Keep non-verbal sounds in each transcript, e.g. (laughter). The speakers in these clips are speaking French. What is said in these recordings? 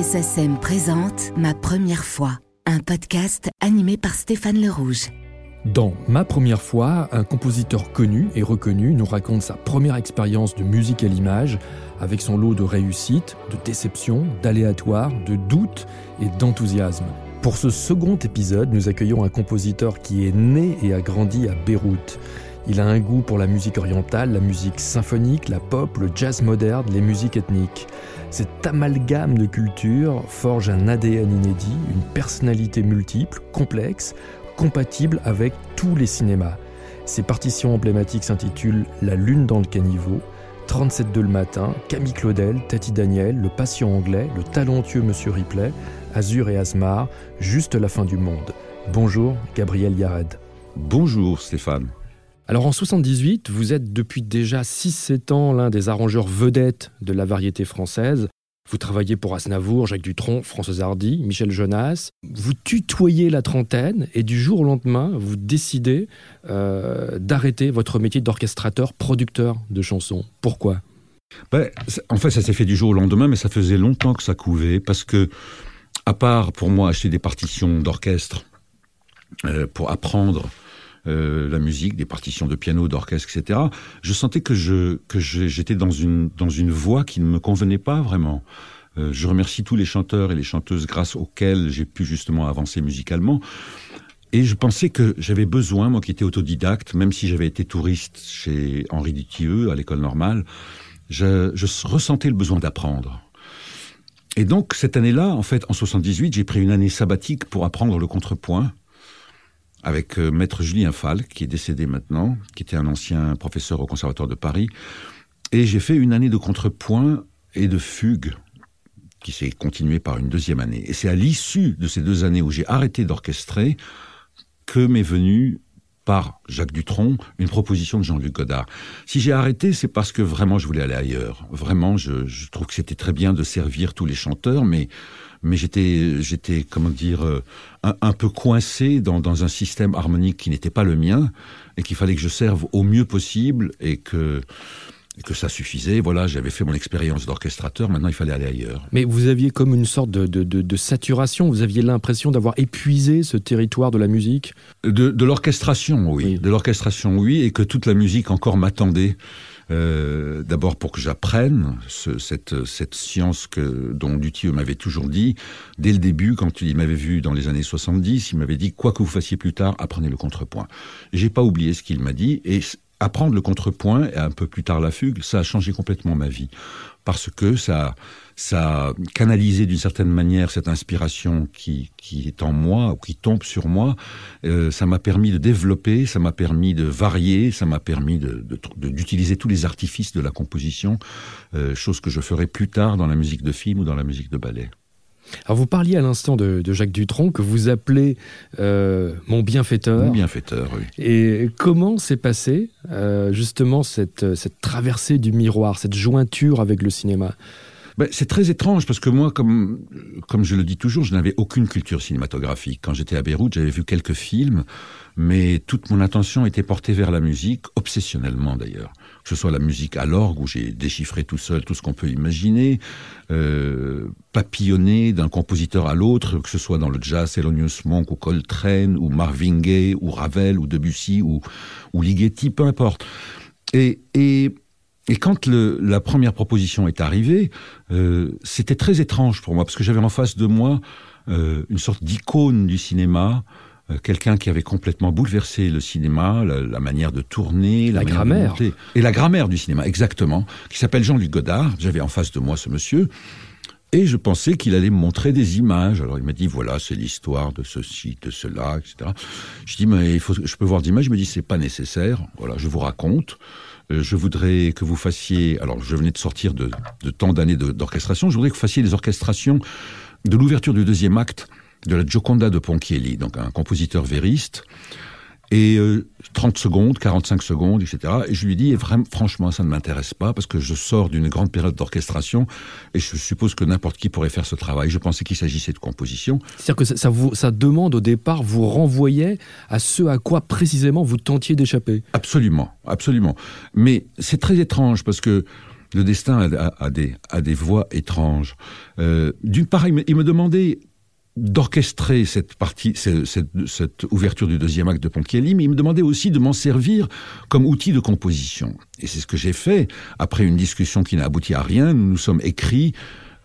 SACEM présente Ma première fois, un podcast animé par Stéphane Le Rouge. Dans Ma première fois, un compositeur connu et reconnu nous raconte sa première expérience de musique à l'image, avec son lot de réussites, de déceptions, d'aléatoires, de doutes et d'enthousiasme. Pour ce second épisode, nous accueillons un compositeur qui est né et a grandi à Beyrouth. Il a un goût pour la musique orientale, la musique symphonique, la pop, le jazz moderne, les musiques ethniques. Cet amalgame de cultures forge un ADN inédit, une personnalité multiple, complexe, compatible avec tous les cinémas. Ses partitions emblématiques s'intitulent La Lune dans le caniveau, 37 de le matin, Camille Claudel, Tati Daniel, Le Patient anglais, Le talentueux Monsieur Ripley, Azur et Asmar, Juste la fin du monde. Bonjour, Gabriel Yared. Bonjour, Stéphane. Alors en 78, vous êtes depuis déjà 6-7 ans l'un des arrangeurs vedettes de la variété française. Vous travaillez pour Aznavour, Jacques Dutronc, François Hardy, Michel Jonas. Vous tutoyez la trentaine et du jour au lendemain, vous décidez euh, d'arrêter votre métier d'orchestrateur, producteur de chansons. Pourquoi? Ben, En fait, ça s'est fait du jour au lendemain, mais ça faisait longtemps que ça couvait parce que, à part pour moi acheter des partitions d'orchestre euh, pour apprendre euh, la musique, des partitions de piano, d'orchestre, etc. Je sentais que je que j'étais dans une dans une voie qui ne me convenait pas vraiment. Euh, je remercie tous les chanteurs et les chanteuses grâce auxquels j'ai pu justement avancer musicalement. Et je pensais que j'avais besoin, moi qui étais autodidacte, même si j'avais été touriste chez Henri Dutilleux à l'école normale, je, je ressentais le besoin d'apprendre. Et donc cette année-là, en fait, en 78, j'ai pris une année sabbatique pour apprendre le contrepoint avec euh, maître Julien Fall, qui est décédé maintenant, qui était un ancien professeur au Conservatoire de Paris. Et j'ai fait une année de contrepoint et de fugue, qui s'est continuée par une deuxième année. Et c'est à l'issue de ces deux années où j'ai arrêté d'orchestrer que m'est venue par Jacques Dutronc une proposition de Jean-Luc Godard. Si j'ai arrêté, c'est parce que vraiment je voulais aller ailleurs. Vraiment, je, je trouve que c'était très bien de servir tous les chanteurs, mais mais j'étais, j'étais, comment dire, euh, un, peu coincé dans, dans, un système harmonique qui n'était pas le mien et qu'il fallait que je serve au mieux possible et que que ça suffisait. Voilà, j'avais fait mon expérience d'orchestrateur, maintenant il fallait aller ailleurs. Mais vous aviez comme une sorte de, de, de, de saturation, vous aviez l'impression d'avoir épuisé ce territoire de la musique? De, de l'orchestration, oui. oui. De l'orchestration, oui, et que toute la musique encore m'attendait. Euh, D'abord pour que j'apprenne ce, cette, cette science que, dont Dutilleux m'avait toujours dit. Dès le début, quand il m'avait vu dans les années 70, il m'avait dit, quoi que vous fassiez plus tard, apprenez le contrepoint. J'ai pas oublié ce qu'il m'a dit, et apprendre le contrepoint et un peu plus tard la fugue, ça a changé complètement ma vie. Parce que ça, ça a canalisé d'une certaine manière cette inspiration qui, qui est en moi ou qui tombe sur moi. Euh, ça m'a permis de développer, ça m'a permis de varier, ça m'a permis d'utiliser de, de, tous les artifices de la composition, euh, chose que je ferai plus tard dans la musique de film ou dans la musique de ballet. Alors vous parliez à l'instant de, de, Jacques Dutronc que vous appelez euh, mon bienfaiteur. Mon bienfaiteur, oui. Et comment s'est passé euh, justement cette, cette traversée du miroir, cette jointure avec le cinéma? Ben, c'est très étrange parce que moi, comme, comme je le dis toujours, je n'avais aucune culture cinématographique. Quand j'étais à Beyrouth, j'avais vu quelques films, mais toute mon attention était portée vers la musique, obsessionnellement d'ailleurs. Que ce soit la musique à l'orgue, où j'ai déchiffré tout seul tout ce qu'on peut imaginer, euh, papillonner d'un compositeur à l'autre, que ce soit dans le jazz, Thelonious Monk, ou Coltrane, ou Marvin Gaye, ou Ravel, ou Debussy, ou, ou Ligeti, peu importe. Et, et et quand le, la première proposition est arrivée, euh, c'était très étrange pour moi, parce que j'avais en face de moi euh, une sorte d'icône du cinéma, euh, quelqu'un qui avait complètement bouleversé le cinéma, la, la manière de tourner, la, la grammaire. Et la grammaire du cinéma, exactement, qui s'appelle Jean-Luc Godard. J'avais en face de moi ce monsieur. Et je pensais qu'il allait me montrer des images. Alors il m'a dit voilà c'est l'histoire de ceci, de cela, etc. Je dis mais il faut, je peux voir d'images. Il me dit c'est pas nécessaire. Voilà, je vous raconte. Euh, je voudrais que vous fassiez. Alors je venais de sortir de, de tant d'années d'orchestration. Je voudrais que vous fassiez les orchestrations de l'ouverture du deuxième acte de la Gioconda de Ponchielli, donc un compositeur vériste et euh, 30 secondes, 45 secondes, etc. Et je lui dis, et vraiment, franchement, ça ne m'intéresse pas parce que je sors d'une grande période d'orchestration et je suppose que n'importe qui pourrait faire ce travail. Je pensais qu'il s'agissait de composition. C'est-à-dire que ça, ça, vous, ça demande au départ, vous renvoyait à ce à quoi précisément vous tentiez d'échapper. Absolument, absolument. Mais c'est très étrange parce que le destin a, des, a des voix étranges. Euh, d'une part, il me, demandait d'orchestrer cette partie, cette, ouverture du deuxième acte de Ponchielli, mais il me demandait aussi de m'en servir comme outil de composition. Et c'est ce que j'ai fait. Après une discussion qui n'a abouti à rien, nous nous sommes écrits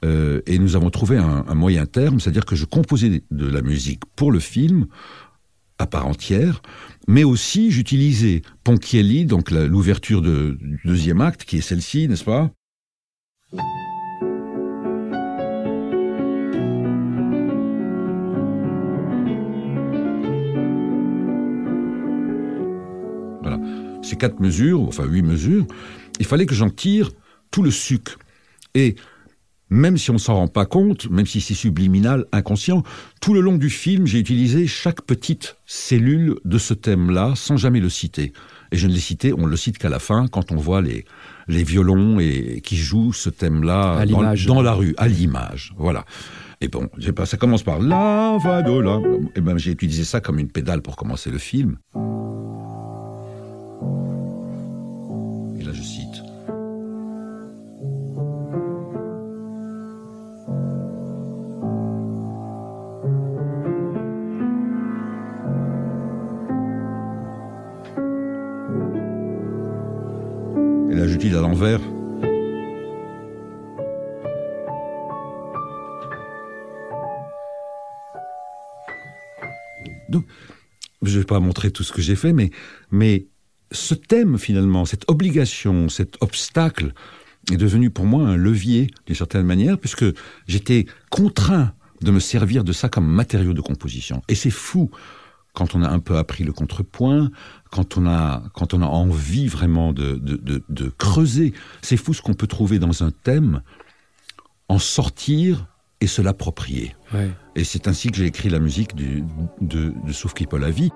euh, et nous avons trouvé un, moyen terme, c'est-à-dire que je composais de la musique pour le film à part entière, mais aussi j'utilisais Ponchielli, donc l'ouverture du deuxième acte, qui est celle-ci, n'est-ce pas? Ces quatre mesures, enfin huit mesures, il fallait que j'en tire tout le sucre. Et même si on s'en rend pas compte, même si c'est subliminal, inconscient, tout le long du film, j'ai utilisé chaque petite cellule de ce thème-là sans jamais le citer. Et je ne l'ai cité, on le cite qu'à la fin, quand on voit les, les violons et qui jouent ce thème-là dans, dans, la rue, à l'image. Voilà. Et bon, pas, ça commence par la va de la. Et ben j'ai utilisé ça comme une pédale pour commencer le film. À l'envers. Donc, je ne vais pas montrer tout ce que j'ai fait, mais, mais ce thème finalement, cette obligation, cet obstacle est devenu pour moi un levier d'une certaine manière, puisque j'étais contraint de me servir de ça comme matériau de composition. Et c'est fou quand on a un peu appris le contrepoint, quand on a, quand on a envie vraiment de, de, de, creuser, c'est fou ce qu'on peut trouver dans un thème, en sortir et se l'approprier. Et c'est ainsi que j'ai écrit la musique du, de, de Sauf qui peut la vie.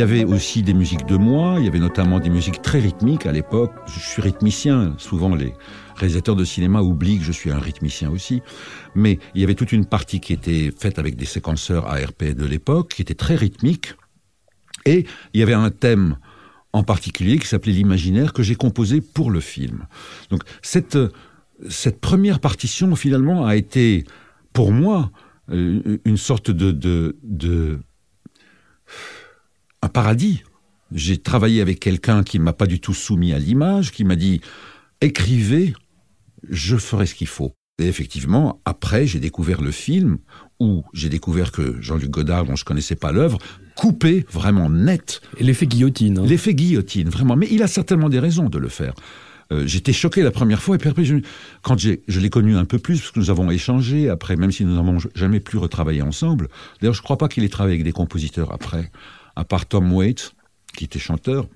Y avait aussi des musiques de moi, il y avait notamment des musiques très rythmiques à l'époque. Je suis rythmicien, souvent les réalisateurs de cinéma oublient que je suis un rythmicien aussi. Mais il y avait toute une partie qui était faite avec des séquenceurs ARP de l'époque, qui était très rythmique. Et il y avait un thème en particulier qui s'appelait l'imaginaire que j'ai composé pour le film. Donc cette, première partition finalement a été pour moi euh, une sorte de un paradis. J'ai travaillé avec quelqu'un qui ne m'a pas du tout soumis à l'image, qui m'a dit écrivez, je ferai ce qu'il faut. Et effectivement, après, j'ai découvert le film où j'ai découvert que Jean-Luc Godard, dont je connaissais pas l'œuvre, coupé vraiment net. Et l'effet guillotine. Hein. L'effet guillotine, vraiment. Mais il a certainement des raisons de le faire. Euh, j'étais choqué la première fois, et puis après, je, quand je l'ai connu un peu plus, parce que nous avons échangé après, même si nous n'avons jamais plus retravaillé ensemble. D'ailleurs, je ne crois pas qu'il ait travaillé avec des compositeurs après à part Tom Waits, qui était chanteur.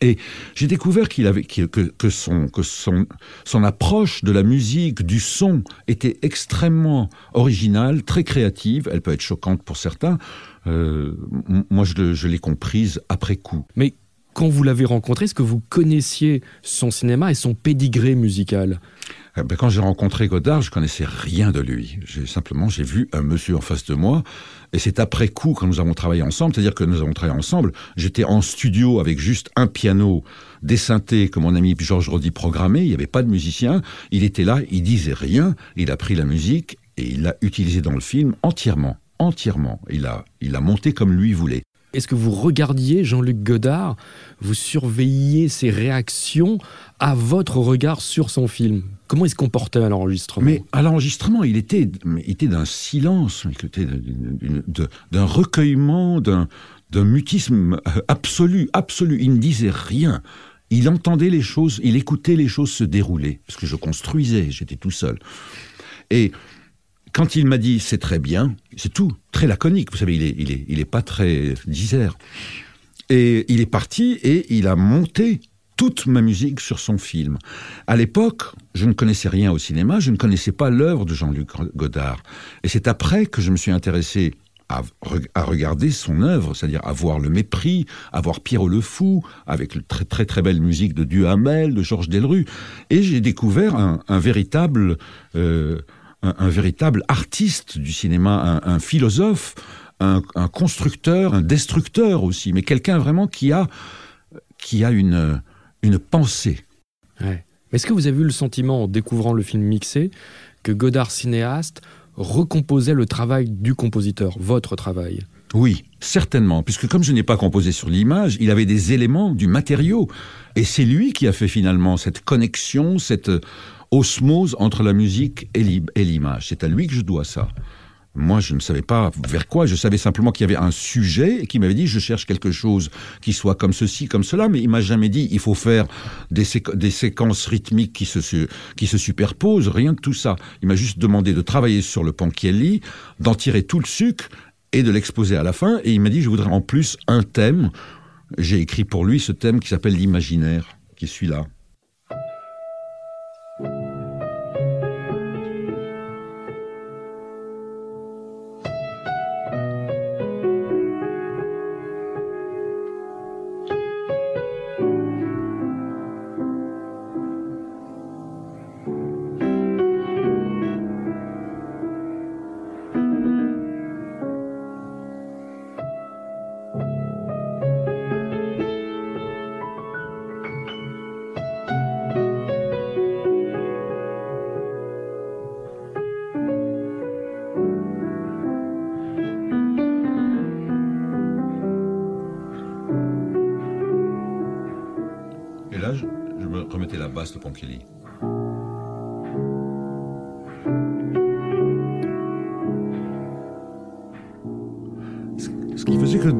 Et j'ai découvert qu'il avait que, que, son que son son approche de la musique, du son était extrêmement originale, très créative. Elle peut être choquante pour certains. Euh, moi, je, l'ai comprise après coup. Quand vous l'avez rencontré, est-ce que vous connaissiez son cinéma et son pédigré musical eh ben, quand j'ai rencontré Godard, je connaissais rien de lui. J'ai simplement j'ai vu un monsieur en face de moi, et c'est après coup quand nous avons travaillé ensemble, c'est-à-dire que nous avons travaillé ensemble. J'étais en studio avec juste un piano, des synthés que mon ami Georges Rodi programmait. Il n'y avait pas de musicien. Il était là, il disait rien. Il a pris la musique et il l'a utilisée dans le film entièrement, entièrement. Il a il l'a monté comme lui voulait. Est-ce que vous regardiez Jean-Luc Godard, vous surveilliez ses réactions à votre regard sur son film? Comment il se comportait à l'enregistrement? Mais à l'enregistrement, il était, était d'un silence, d'un recueillement, d'un mutisme absolu, absolu. Il ne disait rien. Il entendait les choses, il écoutait les choses se dérouler, parce que je construisais, j'étais tout seul. Et quand il m'a dit c'est très bien, c'est tout, très laconique, vous savez, il est, il est, il est pas très disert. Et il est parti et il a monté toute ma musique sur son film. À l'époque, je ne connaissais rien au cinéma, je ne connaissais pas l'œuvre de Jean-Luc Godard. Et c'est après que je me suis intéressé à, regarder son œuvre, c'est-à-dire à voir Le Mépris, à voir Pierrot le Fou, avec le très très très belle musique de Duhamel, de Georges Delru, et j'ai découvert un, véritable euh, un, véritable artiste du cinéma, un, philosophe, un, constructeur, un destructeur aussi, mais quelqu'un vraiment qui a qui a une une pensée. Est-ce que vous avez eu le sentiment en découvrant le film mixé que Godard cinéaste recomposait le travail du compositeur, votre travail? Oui, certainement, puisque comme je n'ai pas composé sur l'image, il avait des éléments, du matériau, et c'est lui qui a fait finalement cette connexion, cette osmose entre la musique et l'image. C'est à lui que je dois ça. Moi, je ne savais pas vers quoi. Je savais simplement qu'il y avait un sujet et qui m'avait dit je cherche quelque chose qui soit comme ceci, comme cela. Mais il m'a jamais dit il faut faire des, séquences rythmiques qui se, qui se superposent. Rien de tout ça. Il m'a juste demandé de travailler sur le Ponchielli, d'en tirer tout le sucre et de l'exposer à la fin. Et il m'a dit je voudrais en plus un thème. J'ai écrit pour lui ce thème qui s'appelle l'imaginaire, qui est celui-là.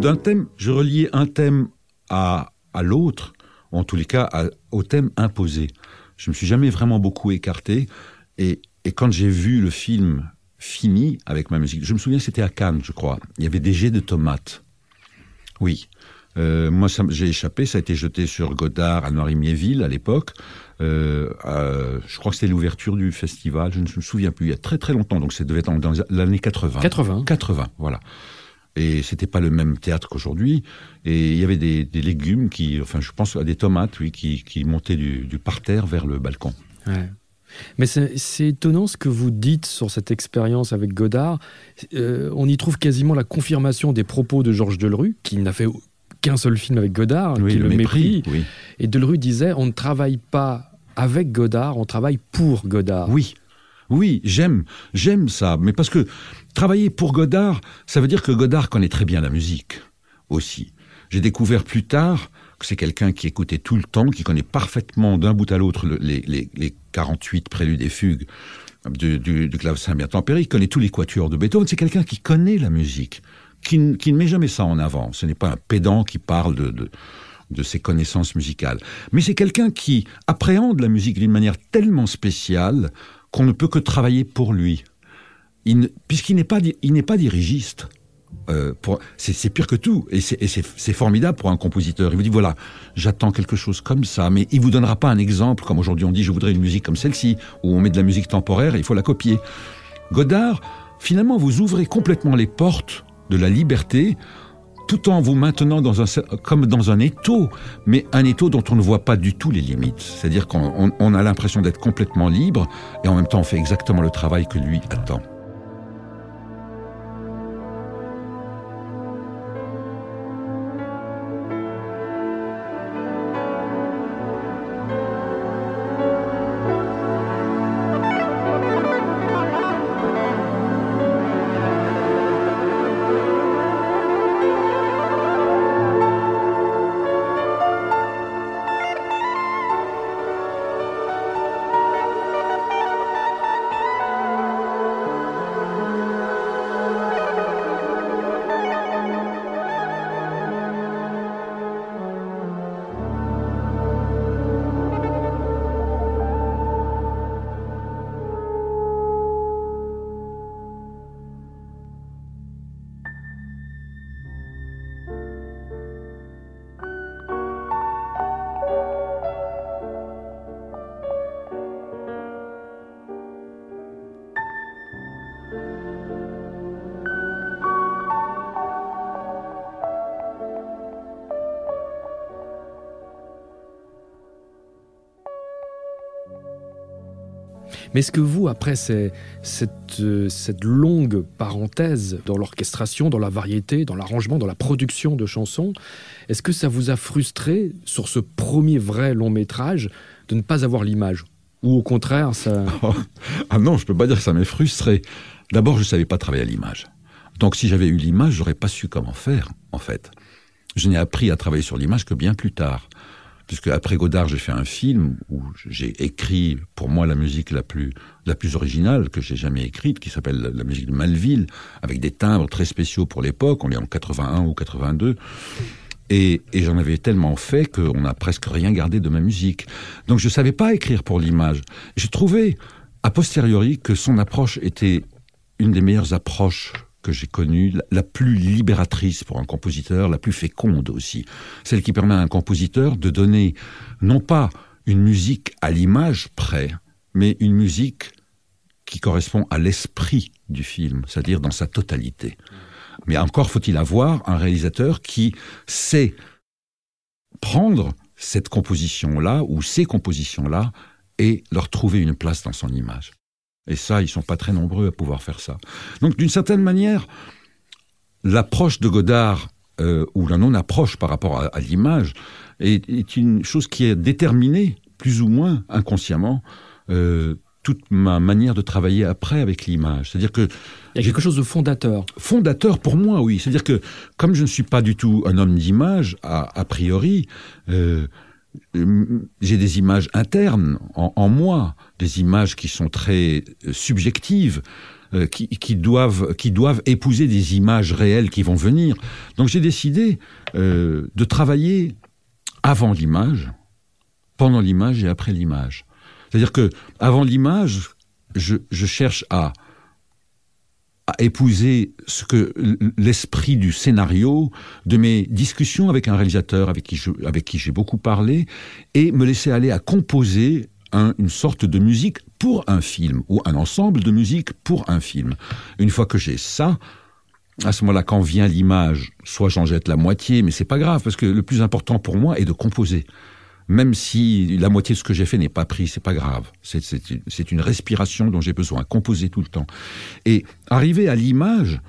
D'un thème, je reliais un thème à, à l'autre, en tous les cas au thème imposé. Je me suis jamais vraiment beaucoup écarté. Et, et quand j'ai vu le film fini avec ma musique, je me souviens c'était à Cannes, je crois. Il y avait des jets de tomates. Oui. Euh, moi, j'ai échappé, ça a été jeté sur Godard, à Noirimiéville à l'époque. Euh, je crois que c'était l'ouverture du festival, je ne me souviens plus, il y a très très longtemps, donc ça devait être dans l'année 80. 80 80, voilà. Et c'était pas le même théâtre qu'aujourd'hui. Et il y avait des, légumes qui, enfin, je pense à des tomates, oui, qui, qui montaient du, parterre vers le balcon. Ouais. Mais c'est étonnant ce que vous dites sur cette expérience avec Godard. Euh, on y trouve quasiment la confirmation des propos de Georges Delru, qui n'a fait qu'un seul film avec Godard, oui, qui le, mépris. Et Delru disait on ne travaille pas avec Godard, on travaille pour Godard. Oui, oui, j'aime, j'aime ça, mais parce que travailler pour Godard, ça veut dire que Godard connaît très bien la musique aussi. J'ai découvert plus tard que c'est quelqu'un qui écoutait tout le temps, qui connaît parfaitement d'un bout à l'autre les, les, les 48 préludes et fugues du, du, du clavecin bien tempéré, il connaît tous les quatuors de Beethoven, c'est quelqu'un qui connaît la musique qui, ne met jamais ça en avant. Ce n'est pas un pédant qui parle de, de, ses connaissances musicales. Mais c'est quelqu'un qui appréhende la musique d'une manière tellement spéciale qu'on ne peut que travailler pour lui. Puisqu'il n'est pas, il n'est pas dirigiste. Euh, c'est pire que tout, et c'est formidable pour un compositeur. Il vous dit voilà, j'attends quelque chose comme ça, mais il vous donnera pas un exemple comme aujourd'hui on dit je voudrais une musique comme celle-ci, où on met de la musique temporaire et il faut la copier. Godard, finalement, vous ouvrez complètement les portes de la liberté, tout en vous maintenant dans un, comme dans un étau, mais un étau dont on ne voit pas du tout les limites. C'est-à-dire qu'on a l'impression d'être complètement libre et en même temps on fait exactement le travail que lui attend. Mais est-ce que vous, après cette, euh, cette longue parenthèse dans l'orchestration, dans la variété, dans l'arrangement, dans la production de chansons, est-ce que ça vous a frustré sur ce premier vrai long métrage de ne pas avoir l'image? Ou au contraire, ça... (laughs) ah non, je peux pas dire que ça m'ait frustré. D'abord, je ne savais pas travailler à l'image. Donc si j'avais eu l'image, j'aurais pas su comment faire, en fait. Je n'ai appris à travailler sur l'image que bien plus tard. Puisque après Godard, j'ai fait un film où j'ai écrit, pour moi, la musique la plus, la plus originale que j'ai jamais écrite, qui s'appelle la musique de Malville, avec des timbres très spéciaux pour l'époque. On est en 81 ou 82. Et, et j'en avais tellement fait qu'on n'a presque rien gardé de ma musique. Donc je savais pas écrire pour l'image. J'ai trouvé, a posteriori, que son approche était une des meilleures approches que j'ai connue, la plus libératrice pour un compositeur, la plus féconde aussi. Celle qui permet à un compositeur de donner non pas une musique à l'image près, mais une musique qui correspond à l'esprit du film, c'est-à-dire dans sa totalité. Mais encore faut-il avoir un réalisateur qui sait prendre cette composition-là ou ces compositions-là et leur trouver une place dans son image. Et ça, ils sont pas très nombreux à pouvoir faire ça. Donc, d'une certaine manière, l'approche de Godard euh, ou la non-approche par rapport à, à l'image est, est, une chose qui est déterminée, plus ou moins inconsciemment, euh, toute ma manière de travailler après avec l'image. C'est-à-dire que il y a quelque chose de fondateur. Fondateur pour moi, oui. C'est-à-dire que comme je ne suis pas du tout un homme d'image a, a priori, euh, j'ai des images internes en, moi, des images qui sont très euh, subjectives, euh, qui, doivent, épouser des images réelles qui vont venir. Donc j'ai décidé euh, de travailler avant l'image, pendant l'image et après l'image. C'est-à-dire que avant l'image, je cherche à à épouser ce que l'esprit du scénario de mes discussions avec un réalisateur avec qui je, avec qui j'ai beaucoup parlé et me laisser aller à composer un, une sorte de musique pour un film ou un ensemble de musique pour un film. Une fois que j'ai ça à ce moment là quand vient l'image soit j'en jette la moitié mais c'est pas grave parce que le plus important pour moi est de composer même si la moitié de ce que j'ai fait n'est pas pris, c'est pas grave. C'est une respiration dont j'ai besoin, composer tout le temps. Et arriver à l'image,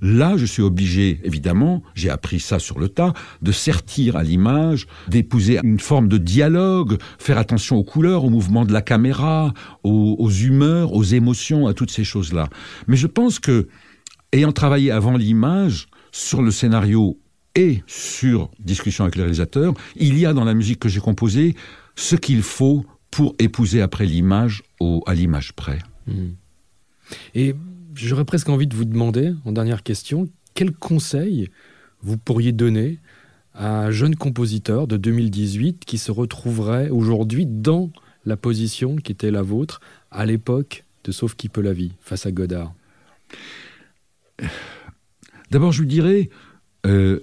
là, je suis obligé, évidemment, j'ai appris ça sur le tas, de sertir à l'image, d'épouser une forme de dialogue, faire attention aux couleurs, au mouvement de la caméra, aux, aux humeurs, aux émotions, à toutes ces choses-là. Mais je pense que, ayant travaillé avant l'image, sur le scénario et sur discussion avec le réalisateur, il y a dans la musique que j'ai composée ce qu'il faut pour épouser après l'image à l'image près. Mmh. Et j'aurais presque envie de vous demander, en dernière question, quel conseil vous pourriez donner à un jeune compositeur de 2018 qui se retrouverait aujourd'hui dans la position qui était la vôtre à l'époque de Sauf qui peut la vie face à Godard? D'abord, je lui dirais, euh,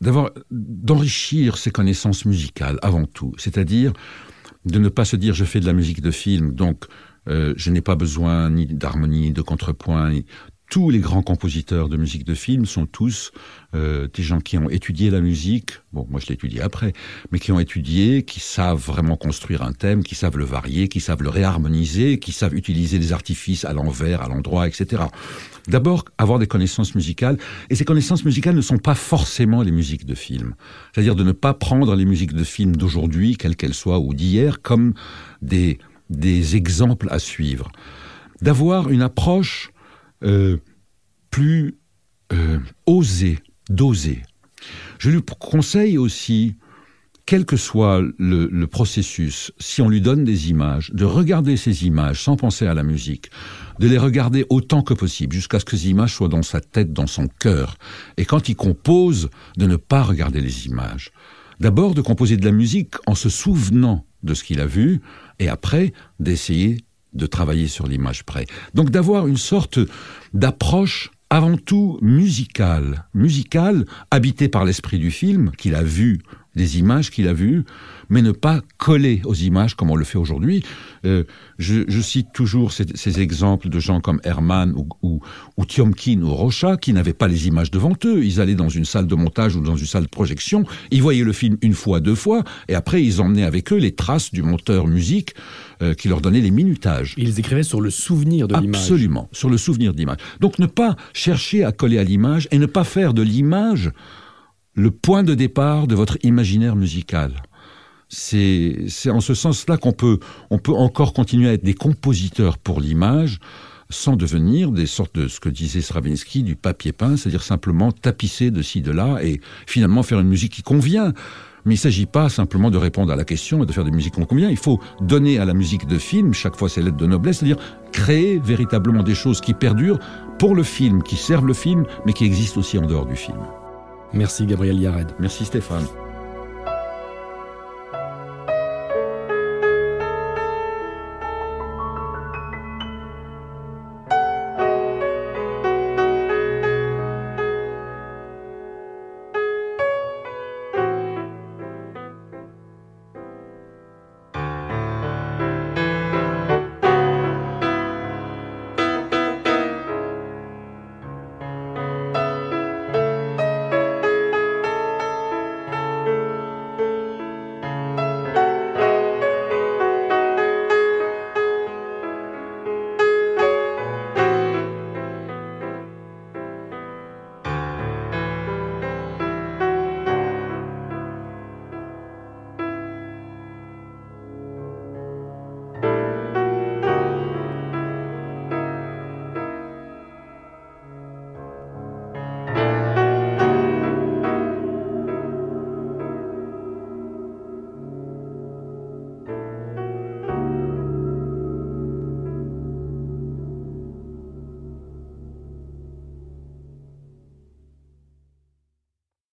d'avoir d'enrichir ses connaissances musicales avant tout c'est à dire de ne pas se dire je fais de la musique de film donc euh, je n'ai pas besoin ni d'harmonie de contrepoint tous les grands compositeurs de musique de film sont tous euh, des gens qui ont étudié la musique. Bon moi je l'ai étudié après mais qui ont étudié qui savent vraiment construire un thème qui savent le varier qui savent le réharmoniser qui savent utiliser des artifices à l'envers à l'endroit etc d'abord avoir des connaissances musicales. Et ces connaissances musicales ne sont pas forcément les musiques de film. C'est à dire de ne pas prendre les musiques de film d'aujourd'hui quelles qu'elles soient ou d'hier comme des des exemples à suivre. D'avoir une approche euh, plus euh, osé d'oser je lui conseille aussi quel que soit le, le processus si on lui donne des images de regarder ces images sans penser à la musique de les regarder autant que possible jusqu'à ce que ces images soient dans sa tête dans son coeur et quand il compose de ne pas regarder les images. D'abord de composer de la musique en se souvenant de ce qu'il a vu et après d'essayer de travailler sur l'image près. Donc d'avoir une sorte d'approche avant tout musicale. Musicale habité par l'esprit du film qu'il a vu des images qu'il a vues, mais ne pas coller aux images comme on le fait aujourd'hui. Euh, je, je, cite toujours ces, ces, exemples de gens comme Herman ou, ou, ou Tiomkin ou Rocha qui n'avaient pas les images devant eux. Ils allaient dans une salle de montage ou dans une salle de projection, ils voyaient le film une fois, deux fois, et après ils emmenaient avec eux les traces du monteur musique euh, qui leur donnait les minutages. Ils écrivaient sur le souvenir de l'image. Absolument, sur le souvenir de l'image. Donc ne pas chercher à coller à l'image et ne pas faire de l'image le point de départ de votre imaginaire musical. C'est en ce sens-là qu'on peut, on peut encore continuer à être des compositeurs pour l'image sans devenir des sortes de ce que disait Stravinsky du papier peint, c'est-à-dire simplement tapisser de ci, de là et finalement faire une musique qui convient. Mais il ne s'agit pas simplement de répondre à la question et de faire des musiques qui convient. Il faut donner à la musique de film chaque fois ses lettres de noblesse, c'est-à-dire créer véritablement des choses qui perdurent pour le film, qui servent le film, mais qui existent aussi en dehors du film. Merci Gabriel Yared. Merci Stéphane.